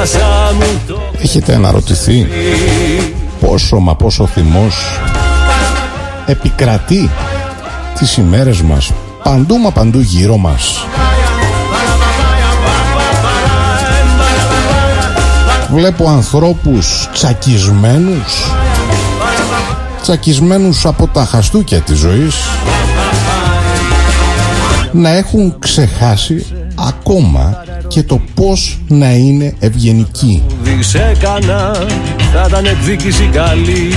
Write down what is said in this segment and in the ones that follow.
χάσα μου το Έχετε αναρωτηθεί πόσο μα πόσο θυμός επικρατεί τις ημέρες μας παντού μα παντού γύρω μας. Βλέπω ανθρώπους τσακισμένους τσακισμένους από τα χαστούκια της ζωής να έχουν ξεχάσει ακόμα και το πώς να είναι ευγενικοί. δις έκανα Θα ήταν εκδίκηση καλή.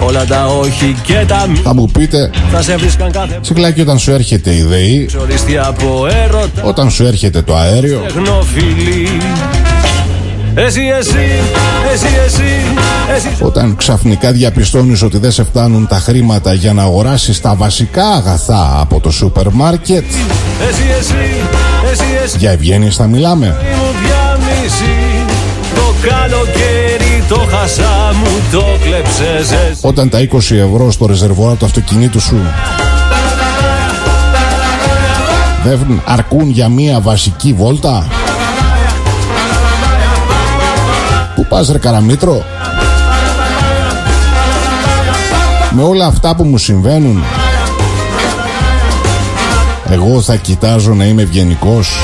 Όλα τα όχι και τα μη. Θα μου πείτε, Θα σε βρίσκαν κάθε τσικλάκι όταν σου έρχεται η ΔΕΗ, ψωριστή από έρωτα. όταν σου έρχεται το αέριο, Τεχνοφιλή Εσύ, εσύ, εσύ, εσύ, εσύ. Όταν ξαφνικά διαπιστώνεις ότι δεν σε φτάνουν τα χρήματα για να αγοράσεις τα βασικά αγαθά από το σούπερ μάρκετ, Εσύ, εσύ, εσύ, εσύ για ευγένειες θα μιλάμε. μου διάμνηση Το καλοκαίρι το χασά μου το κλέψες εσύ Όταν τα 20 ευρώ στο ρεζερβόρα του αυτοκινήτου σου δεν αρκούν για μία βασική βόλτα. Πού πας ρε Καραμήτρο Με όλα αυτά που μου συμβαίνουν Εγώ θα κοιτάζω να είμαι ευγενικός.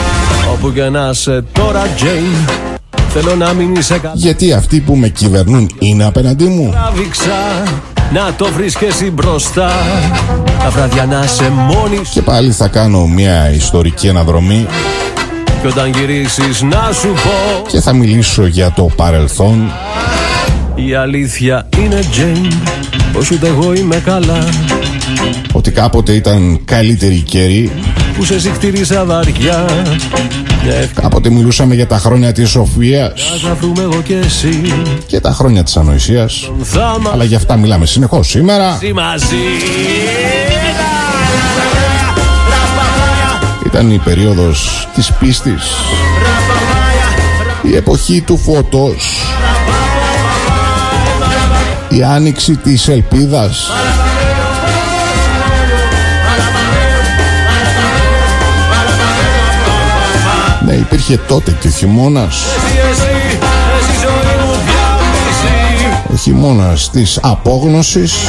Όπου και να σε τώρα Jane Θέλω να μην είσαι καλά. Γιατί αυτοί που με κυβερνούν είναι απέναντί μου. Τράβηξα να το βρεις και εσύ μπροστά. Τα βράδια να σε μόνη σου. Και πάλι θα κάνω μια ιστορική αναδρομή. Και όταν γυρίσεις να σου πω. Και θα μιλήσω για το παρελθόν Η αλήθεια είναι Jane Πως ούτε εγώ είμαι καλά. Ότι κάποτε ήταν καλύτερη η καιρή Που σε ζυχτήρισα βαριά. Μια ευκαιρία Κάποτε μιλούσαμε για τα χρόνια της Σοφίας. Θα βρούμε εγώ και εσύ. Και τα χρόνια της ανοησίας. Θα Αλλά για αυτά μιλάμε συνεχώς σήμερα. Μαζί μαζί. Ήταν η περίοδος της πίστης. Η εποχή του φωτός Η άνοιξη της ελπίδας. Ναι υπήρχε τότε και ο χειμώνας. Εσύ, εσύ, εσύ ζωή μου διάμνηση Ο χειμώνας της απόγνωσης. Ή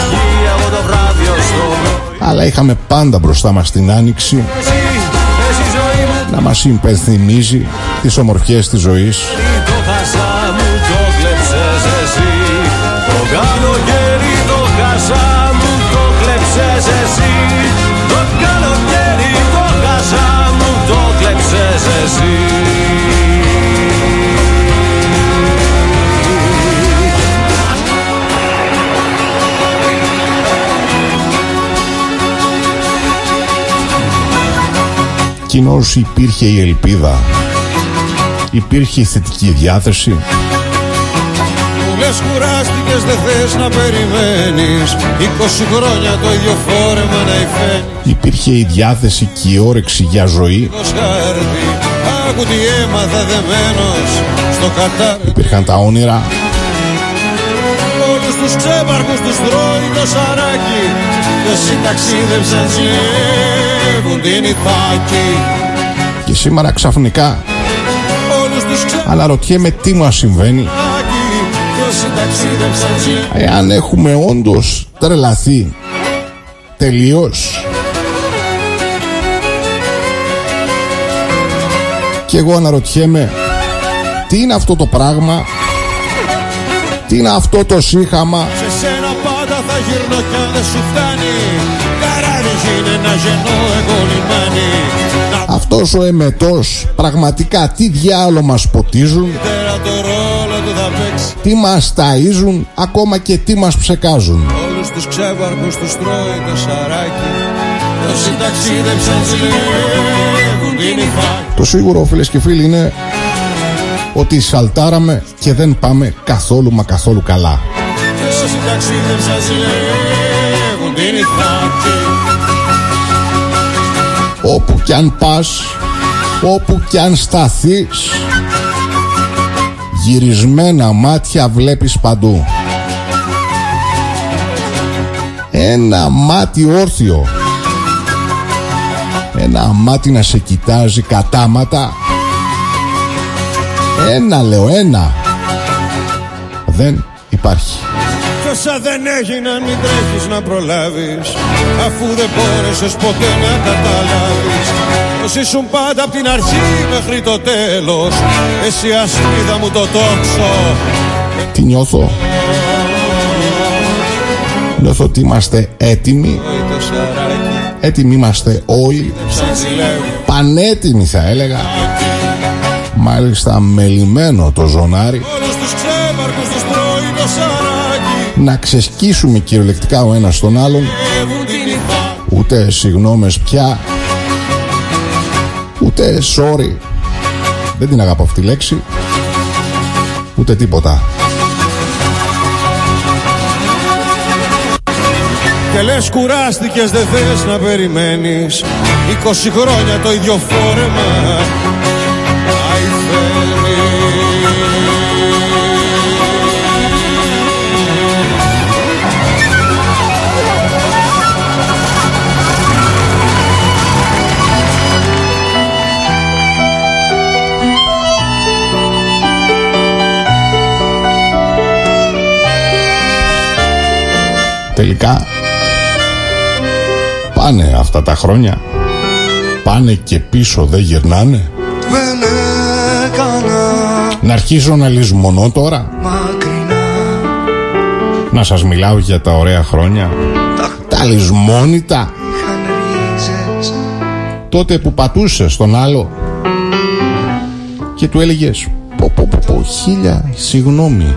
από το βράδυ ως το πρωί Αλλά είχαμε πάντα μπροστά μας την άνοιξη. Εσύ, εσύ ζωή μου να μας υπενθυμίζει τις ομορφιές της ζωής Κοινώς υπήρχε η ελπίδα; Υπήρχε η θετική διάθεση; Μου λες κουράστηκες δεν θες να περιμένεις. 20 χρόνια το ίδιο φόρεμα να υφαίνεις. Υπήρχε η διάθεση και η όρεξη για ζωή; Το σκάρδι Άκου τι έμαθα δεμένος στο κατάρι Υπήρχαν τα όνειρα; Όλους τους ξέπαρχους τους τρώει το σαράκι Κι όσοι ταξίδεψαν ζηλεύουν την Ιθάκη. Και σήμερα ξαφνικά. Όλους τους ξέπαρχους αναρωτιέμαι τι μας συμβαίνει. Κι όσοι ταξίδεψαν ζηλεύουν Εάν έχουμε όντως τρελαθεί τελείως. Και εγώ αναρωτιέμαι τι είναι αυτό το πράγμα; Τι είναι αυτό το σύγχαμα; Σε σένα πάντα θα γυρνώ κι αν δεν σου φτάνει. Καράβι γίνε να γεννώ εγώ λιμάνι. Να Αυτός ο εμετός πραγματικά τι διάλο μας ποτίζουν πέρα το ρόλο του θα παίξει. Τι μας ταΐζουν ακόμα και τι μας ψεκάζουν. Όλους τους ξέβαρκους τους τρώει το σαράκι. Όσοι ταξίδεψαν ζηλεύουν την Ιθάκη Το σίγουρο φίλες και φίλοι είναι ότι σαλτάραμε και δεν πάμε καθόλου μα καθόλου καλά Όσοι ταξίδεψαν ζηλεύουν την Ιθάκη Όπου κι αν πας Όπου κι αν σταθείς Γυρισμένα μάτια βλέπεις παντού Ένα μάτι όρθιο Ένα μάτι να σε κοιτάζει κατάματα Ένα λέω, ένα. Δεν υπάρχει. Κι όσα δεν έγιναν μην τρέχεις να προλάβεις Αφού δεν μπόρεσες ποτέ να καταλάβεις Πως ήσουν πάντα από την αρχή μέχρι το τέλος Εσύ ασπίδα μου το τόξο Τι νιώθω; Νιώθω ότι είμαστε έτοιμοι. Το σαράκι Έτοιμοι είμαστε όλοι. σαν ζηλεύει Πανέτοιμοι θα έλεγα. Μάλιστα μελιμένο το ζωνάρι. Να ξεσκίσουμε κυριολεκτικά ο ένας τον άλλον. Εύουν την ηθά Ούτε συγνώμες πια. Ούτε sorry. Δεν την αγαπώ αυτή τη λέξη. Ούτε τίποτα. Και λες κουράστηκες δεν θες να περιμένεις 20 χρόνια το ίδιο φόρεμα Τελικά πάνε αυτά τα χρόνια. Πάνε και πίσω δεν γυρνάνε. Δεν έκανα Να αρχίσω να λησμονώ τώρα. μακρινά Να σας μιλάω για τα ωραία χρόνια. Τα λησμόνητα. είχαν ρίζες Τότε που πατούσες στον άλλο και του έλεγες πω πω πω πω χίλια συγγνώμη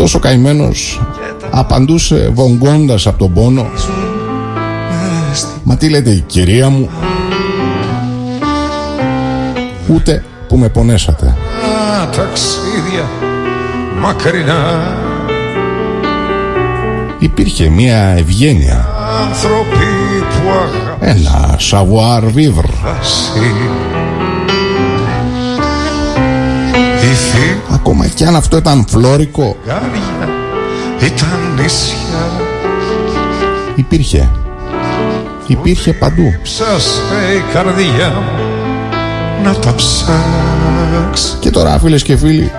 αυτός ο καημένος απαντούσε βογγώντας από τον πόνο. Μες στη Μα τι λέτε κυρία μου; Ούτε που με πονέσατε. Ταξίδια μακρινά. Υπήρχε μια ευγένεια. Άνθρωποι που Ένα savoir vivre αγάπαση η Ακόμα κι αν αυτό ήταν φλόρικο. Φιγάρια ήταν νησιά. Υπήρχε. Υπήρχε παντού. Ψάσε η καρδιά μου να τα ψάξει Και τώρα φίλες και φίλοι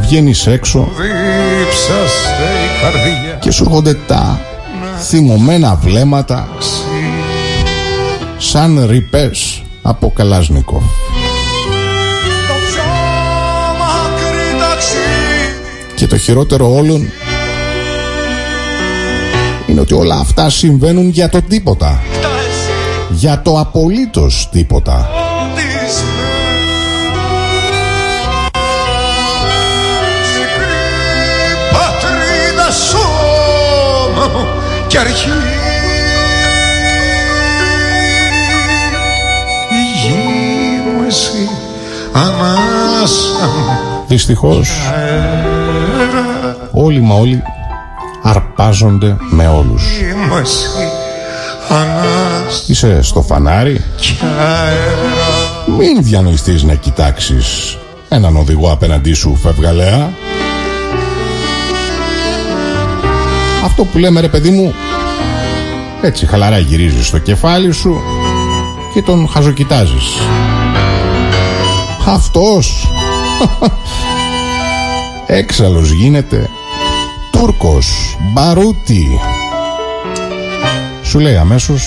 Βγαίνεις έξω δίψασε η καρδιά. και σου έρχονται τα θυμωμένα βλέμματα σαν ρηπές από Καλάσνικο. Και το χειρότερο όλων είναι ότι όλα αυτά συμβαίνουν για το τίποτα. φτάσει Για το απολύτως τίποτα. της Μικρή πατρίδα σώμα μου κι αρχή η γη μου εσύ ανάσα μου Δυστυχώς όλοι μα όλοι αρπάζονται με όλους. γη μου εσύ ανάσα Είσαι στο φανάρι, κι αέρα μην διανοηθείς να κοιτάξεις έναν οδηγό απέναντί σου φευγαλέα. Αυτό που λέμε ρε παιδί μου, έτσι χαλαρά γυρίζεις στο κεφάλι σου και τον χαζοκοιτάζεις. Αυτός έξαλλος γίνεται. Τούρκος, μπαρούτι. Σου λέει αμέσως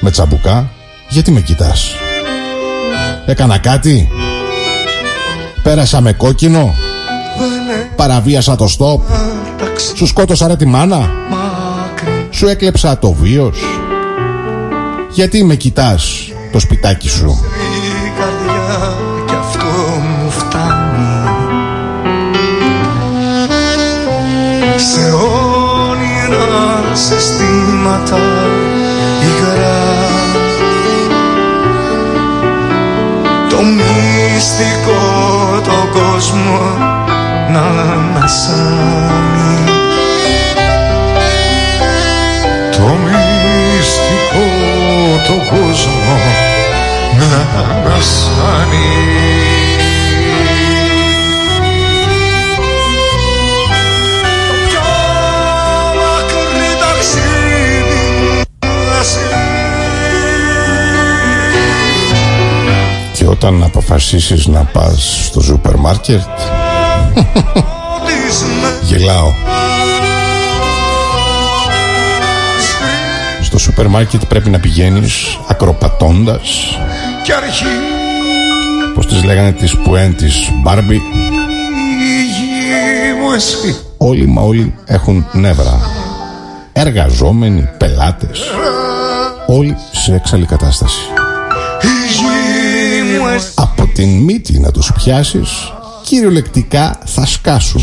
με τσαμπουκά γιατί με κοιτάς; Έκανα κάτι; Πέρασα με κόκκινο; Παραβίασα το στόπ; Ταξίδι Σου σκότωσα ρε τη μάνα; Μακρύ Σου έκλεψα το βίος; Γιατί με κοιτάς το σπιτάκι σου; Σε όνειρα σε στήματα υγρά το μυστικό το κόσμο να ανασάνει το μυστικό το κόσμο να ανασάνει αποφασίσεις να πας στο σούπερ μάρκετ; Γελάω. Στο σούπερ μάρκετ πρέπει να πηγαίνεις ακροπατώντας. Κι αρχή. Πώς τις λέγανε τις πουέν της Μπάρμπι; Η γη μου εσύ. Όλοι μα όλοι έχουν νεύρα. Εργαζόμενοι, πελάτες. Όλοι σε έξαλλη κατάσταση Η γη μου εσύ Από την μύτη να τους πιάσεις Κυριολεκτικά θα σκάσουν.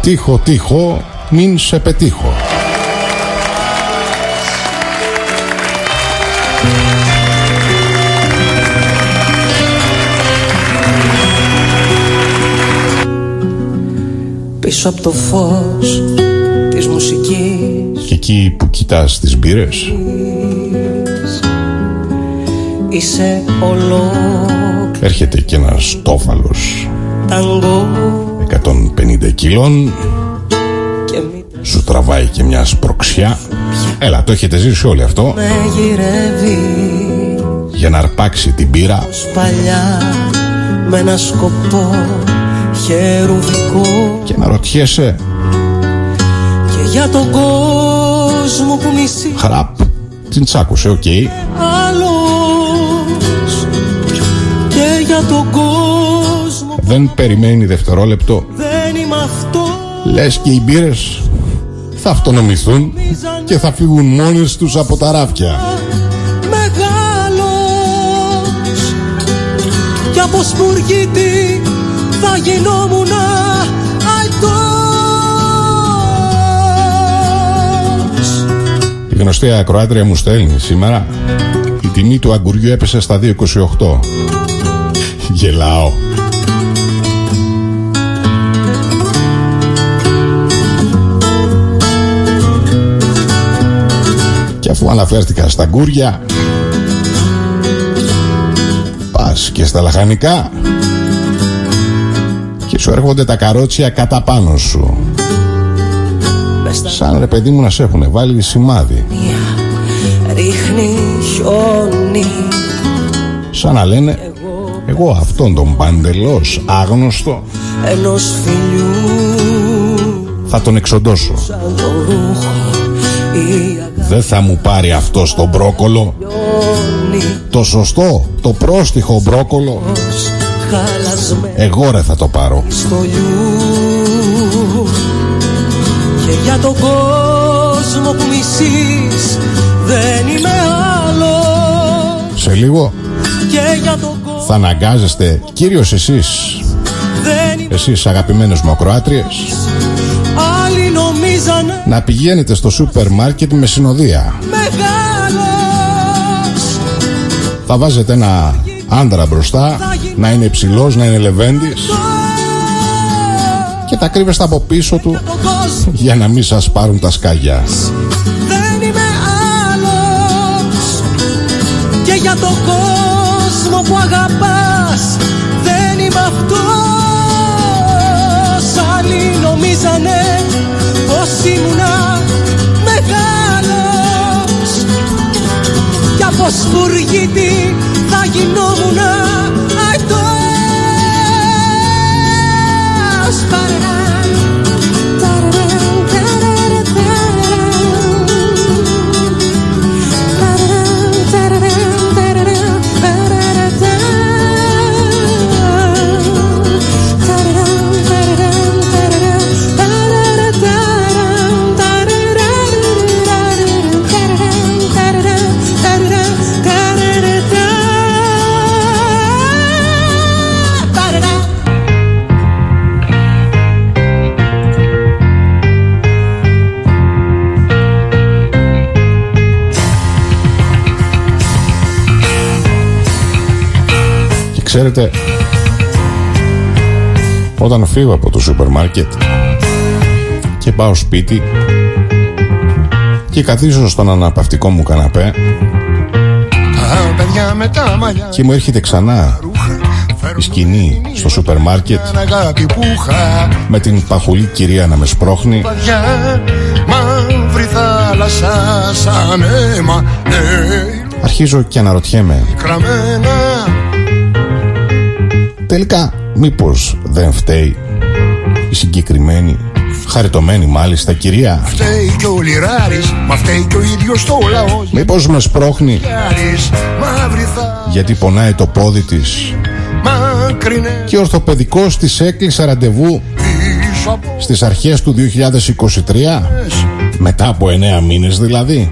Τύχο, τύχο, μην σε πετύχω. Πίσω από το φως της μουσικής Και εκεί που κοιτάς τις μπύρες Είσαι ολόκληρος. Έρχεται και ένας τόφαλος. Ταγκό. 150 κιλών. Και μη Σου τραβάει και μια σπροξιά. Έλα το έχετε ζήσει όλοι αυτό. Με γυρεύει. Για να αρπάξει την πύρα. Παλιά με ένα σκοπό χερουβικό Και να ρωτιέσαι. Και για τον κόσμο που μισεί. Χραπ Την τσάκουσε οκ. Άλλος για τον κόσμο. Που Δεν περιμένει δευτερόλεπτο. Δεν είμαι αυτός. Λες και οι μπύρες θα αυτονομηθούν και θα φύγουν μόνες τους από τα ράφια. μεγάλος. Κι από σπουργίτη θα γινόμουν αητός Η γνωστή ακροάτρια μου στέλνει σήμερα. Η τιμή του αγκουριού έπεσε στα 2,28. Γελάω. Και αφού αναφέρθηκα στα αγκούρια Πας και στα λαχανικά Και σου έρχονται τα καρότσια κατά πάνω σου. Μες στα Σαν ρε παιδί μου να σε έχουν βάλει σημάδι. Μία ρίχνει χιόνι. Σαν να λένε Εγώ αυτόν τον παντελώς άγνωστο ενός φιλιού Θα τον εξοντώσω. Σαν το ρούχο η Δεν θα μου πάρει αυτός το μπρόκολο. Αγάπη Το σωστό, το πρόστιχο μπρόκολο. Χαλασμένο Εγώ ρε θα το πάρω. Στολιού και για τον κόσμο που μισείς δεν είμαι άλλος. Σε λίγο. Και για τον κόσμο θα αναγκάζεστε Κύριος εσείς. Δεν είμαι Εσείς αγαπημένες μου ακροάτριες άλλοι νομίζανε Να πηγαίνετε στο σούπερ μάρκετ με συνοδεία. Μεγάλος. Θα βάζετε ένα άντρα μπροστά Να είναι υψηλός, να είναι λεβέντης. Και τα κρύβεστε από πίσω του τον κόσμο. Για να μην σας πάρουν τα σκάγια δεν είμαι άλλος. Και για τον κόσμο που αγαπάς δεν είμαι αυτός. Άλλοι νομίζανε πως ήμουνα μεγάλος. Κι από σπουργίτη θα γινόμουν αετός Παραρά, ξέρετε Όταν φύγω από το σούπερ μάρκετ Και πάω σπίτι Και καθίσω στον αναπαυτικό μου καναπέ Τα παιδιά με τα μαλλιά Και μου έρχεται ξανά ρούχα η σκηνή στο σούπερ μάρκετ Την αγάπη που είχα Με την παχουλή κυρία να με σπρώχνει. Βαδιά μαύρη θάλασσα σαν αίμα Ναι, Αρχίζω και αναρωτιέμαι. Κραμμένα Τελικά μήπως δεν φταίει η συγκεκριμένη Χαριτωμένη μάλιστα κυρία; Φταίει και ο Λιράρης Μα φταίει και ο ίδιος το λαός. Μήπως με σπρώχνει Λιράρης Μαύρη θα γιατί πονάει το πόδι της; Μακρινές. Και ο ορθοπαιδικός της έκλεισε ραντεβού πίσω από στις αρχές του 2023 μετά από 9 μήνες δηλαδή;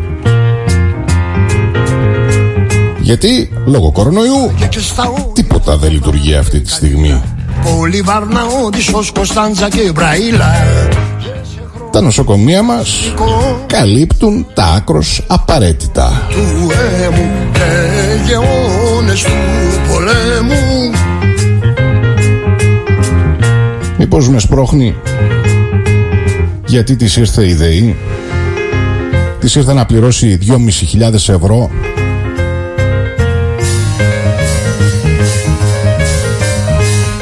Γιατί λόγω κορονοϊού Και και στα όρια τίποτα δεν λειτουργεί αυτή τη στιγμή. Πολύ Βαρναόντισος Κωνσταντζα και Μπραήλα τα νοσοκομεία μας καλύπτουν τα άκρος απαραίτητα. Του έμου και γεώνες του πολέμου. Μήπως με σπρώχνει; Γιατί της ήρθε η ΔΕΗ; Της ήρθε να πληρώσει 2.500 ευρώ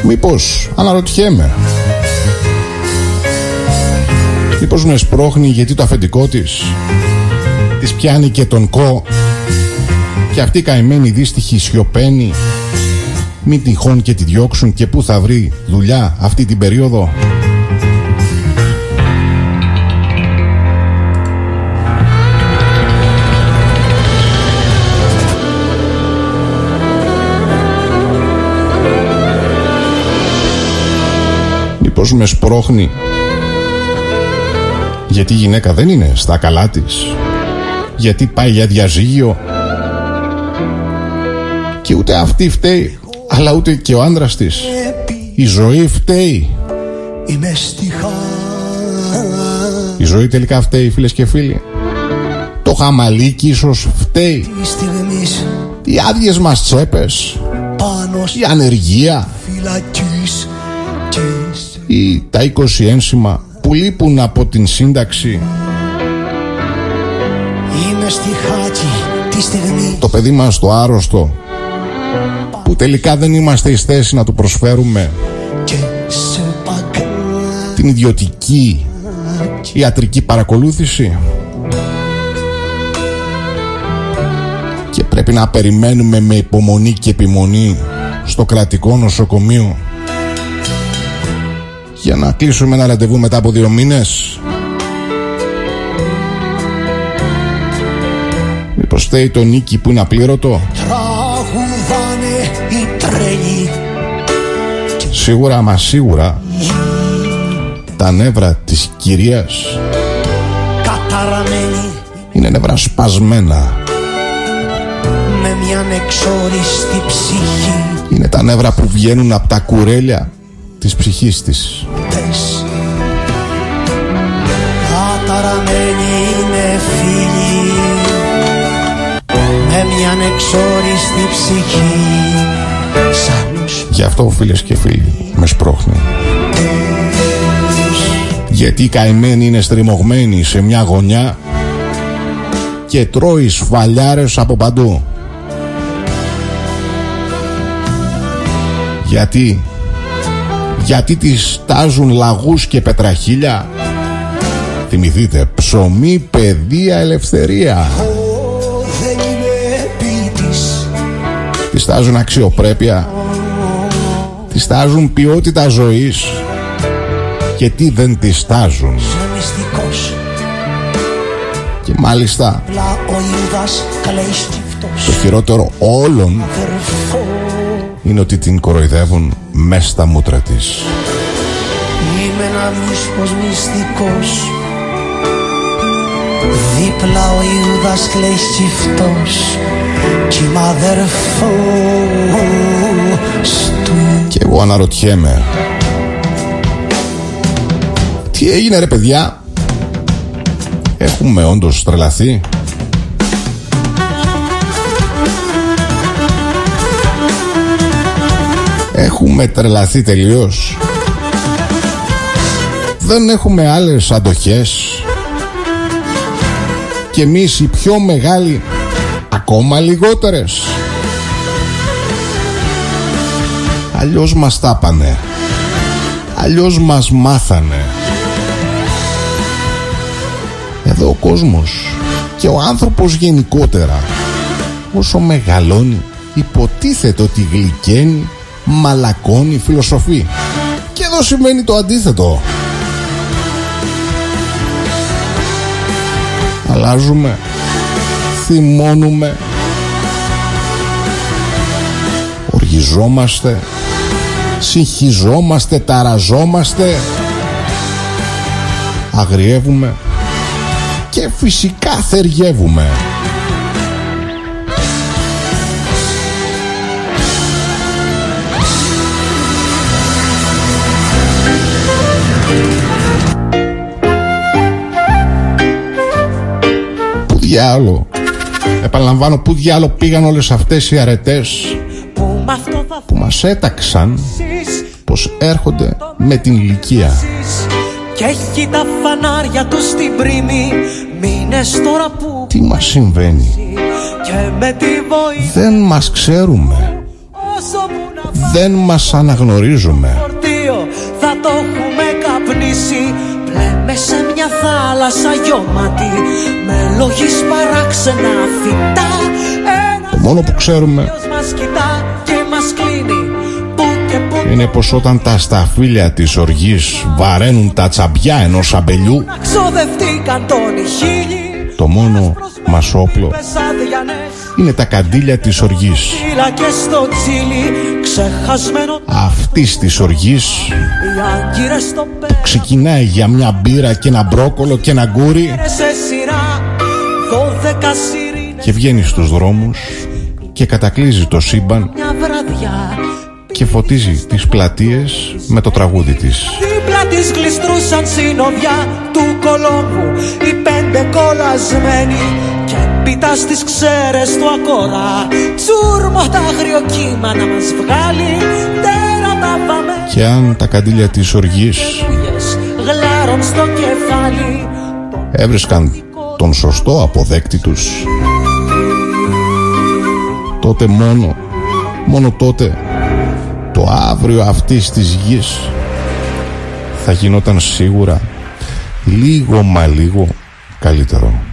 Μήπως; Αναρωτιέμαι Μήπως με σπρώχνει γιατί το αφεντικό της της πιάνει και τον κο και αυτή η καημένη δύστιχη σιωπαίνει μην τυχόν και τη διώξουν και πού θα βρει δουλειά αυτή την περίοδο. Μήπως με σπρώχνει. Γιατί η γυναίκα δεν είναι στα καλά της. Γιατί πάει για διαζύγιο. Και ούτε αυτή φταίει αλλά ούτε και ο άντρας της. Η ζωή φταίει. Είμαι στη η ζωή τελικά φταίει φίλες και φίλοι. Το χαμαλίκι ίσως φταίει. Χάρη στιγμής. Οι άδειες μας τσέπες. Πάνω η ανεργία. φυλακής. και σε ή τα 20 ένσημα που λείπουν από την σύνταξη. Είμαι στη χάκη τη στιγμή. Το παιδί μας το άρρωστο που τελικά δεν είμαστε εις θέση να του προσφέρουμε και σε παγκά την ιδιωτική ιατρική παρακολούθηση. Και πρέπει να περιμένουμε με υπομονή και επιμονή στο κρατικό νοσοκομείο για να κλείσουμε ένα ραντεβού μετά από δύο μήνες. Μήπως φταίει το νίκη που είναι απλήρωτο; Τραγουδάνε οι τρελοί Σίγουρα μα σίγουρα. Τα νεύρα της κυρίας καταραμένοι είναι νεύρα σπασμένα. Με μια εξόριστη ψυχή. Είναι τα νεύρα που βγαίνουν από τα κουρέλια της ψυχής της καταραμένοι είναι φίλοι με μια εξόριστη ψυχή. Σαν τους Γι' αυτό φίλες και φίλοι με σπρώχνει. Γιατί η καημένη είναι στριμωγμένη σε μια γωνιά Και τρώει σφαλιάρες από παντού. Γιατί Γιατί τη στάζουν λαγούς και πετραχίλια; Θυμηθείτε. Ψωμί, παιδεία, ελευθερία. Δεν είμαι ποιητής Τη στάζουν αξιοπρέπεια. Τη στάζουν ποιότητα ζωής. Και τι δεν τη στάζουν Είμαι μυστικός Και μάλιστα Πλά ο Ιούδας κλαίει το στιφτός χειρότερο όλων Αδερφό Είναι ότι την κοροϊδεύουν μες στα μούτρα της. Είμαι ένας μίσπος μυστικός Δίπλα ο Ιούδας κλαίει στιφτός Κι είμαι αδερφός του Και εγώ αναρωτιέμαι. Τι έγινε ρε παιδιά; Έχουμε όντως τρελαθεί; Έχουμε τρελαθεί τελείως; Δεν έχουμε άλλες αντοχές; Και εμείς οι πιο μεγάλοι Ακόμα λιγότερες Αλλιώς μας τάπανε Αλλιώς μας μάθανε Εδώ ο κόσμος Και ο άνθρωπος γενικότερα όσο μεγαλώνει υποτίθεται ότι γλυκαίνει, μαλακώνει, φιλοσοφεί. Και εδώ σημαίνει το αντίθετο. Αλλάζουμε, θυμώνουμε, οργιζόμαστε, συγχυζόμαστε, ταραζόμαστε, αγριεύουμε και φυσικά θεργεύουμε. Διάλο. Επαναλαμβάνω πού διάλο πήγαν όλες αυτές οι αρετές που μας έταξαν πως έρχονται με την ηλικία. Και έχει τα φανάρια τους στην πρίμη Μήνες τώρα που Τι μας συμβαίνει; Και με τη βοήθεια Δεν μας ξέρουμε. Όσο που να Δεν μας αναγνωρίζουμε. φορτίο Θα το έχουμε καπνίσει. Πλέμε σε μια θάλασσα γιώματη Με λόγεις παράξενα φυτά. Ένας Το μόνο που ξέρουμε ήλιος μας κοιτά και μας κλείνει. Που και που είναι πως όταν τα σταφύλια της οργής βαραίνουν τα τσαμπιά ενός αμπελιού να ξοδευτήκαν τον χίλι το μόνο μας όπλο Πεσάδιανες είναι τα καντήλια της οργής. Φύλλα και στο τσίλι Ξεχασμένο. Αυτής της οργής Οι άγκυρες στο πέρα ξεκινάει για μια μπύρα και ένα μπρόκολο και ένα γκούρι. Σε σειρά Δώδεκα σιρήνες. Και βγαίνει στους δρόμους και κατακλείζει το σύμπαν Μια βραδιά. και φωτίζει τις πλατείες με το τραγούδι της. Δίπλα της γλιστρούσαν συνοδιά του Κολόμβου. Οι πέντε κολλασμένοι Και πίτα στις ξέρες του ακορά Τσούρμο τα αγριοκύμα να μας βγάλει. Τέρατα πάμε Και αν τα καντήλια της οργής Φούγες γλάρων στο κεφάλι έβρισκαν τον σωστό αποδέκτη τους. Τότε μόνο μόνο τότε το αύριο αυτής της γης θα γινόταν σίγουρα λίγο μα λίγο καλύτερο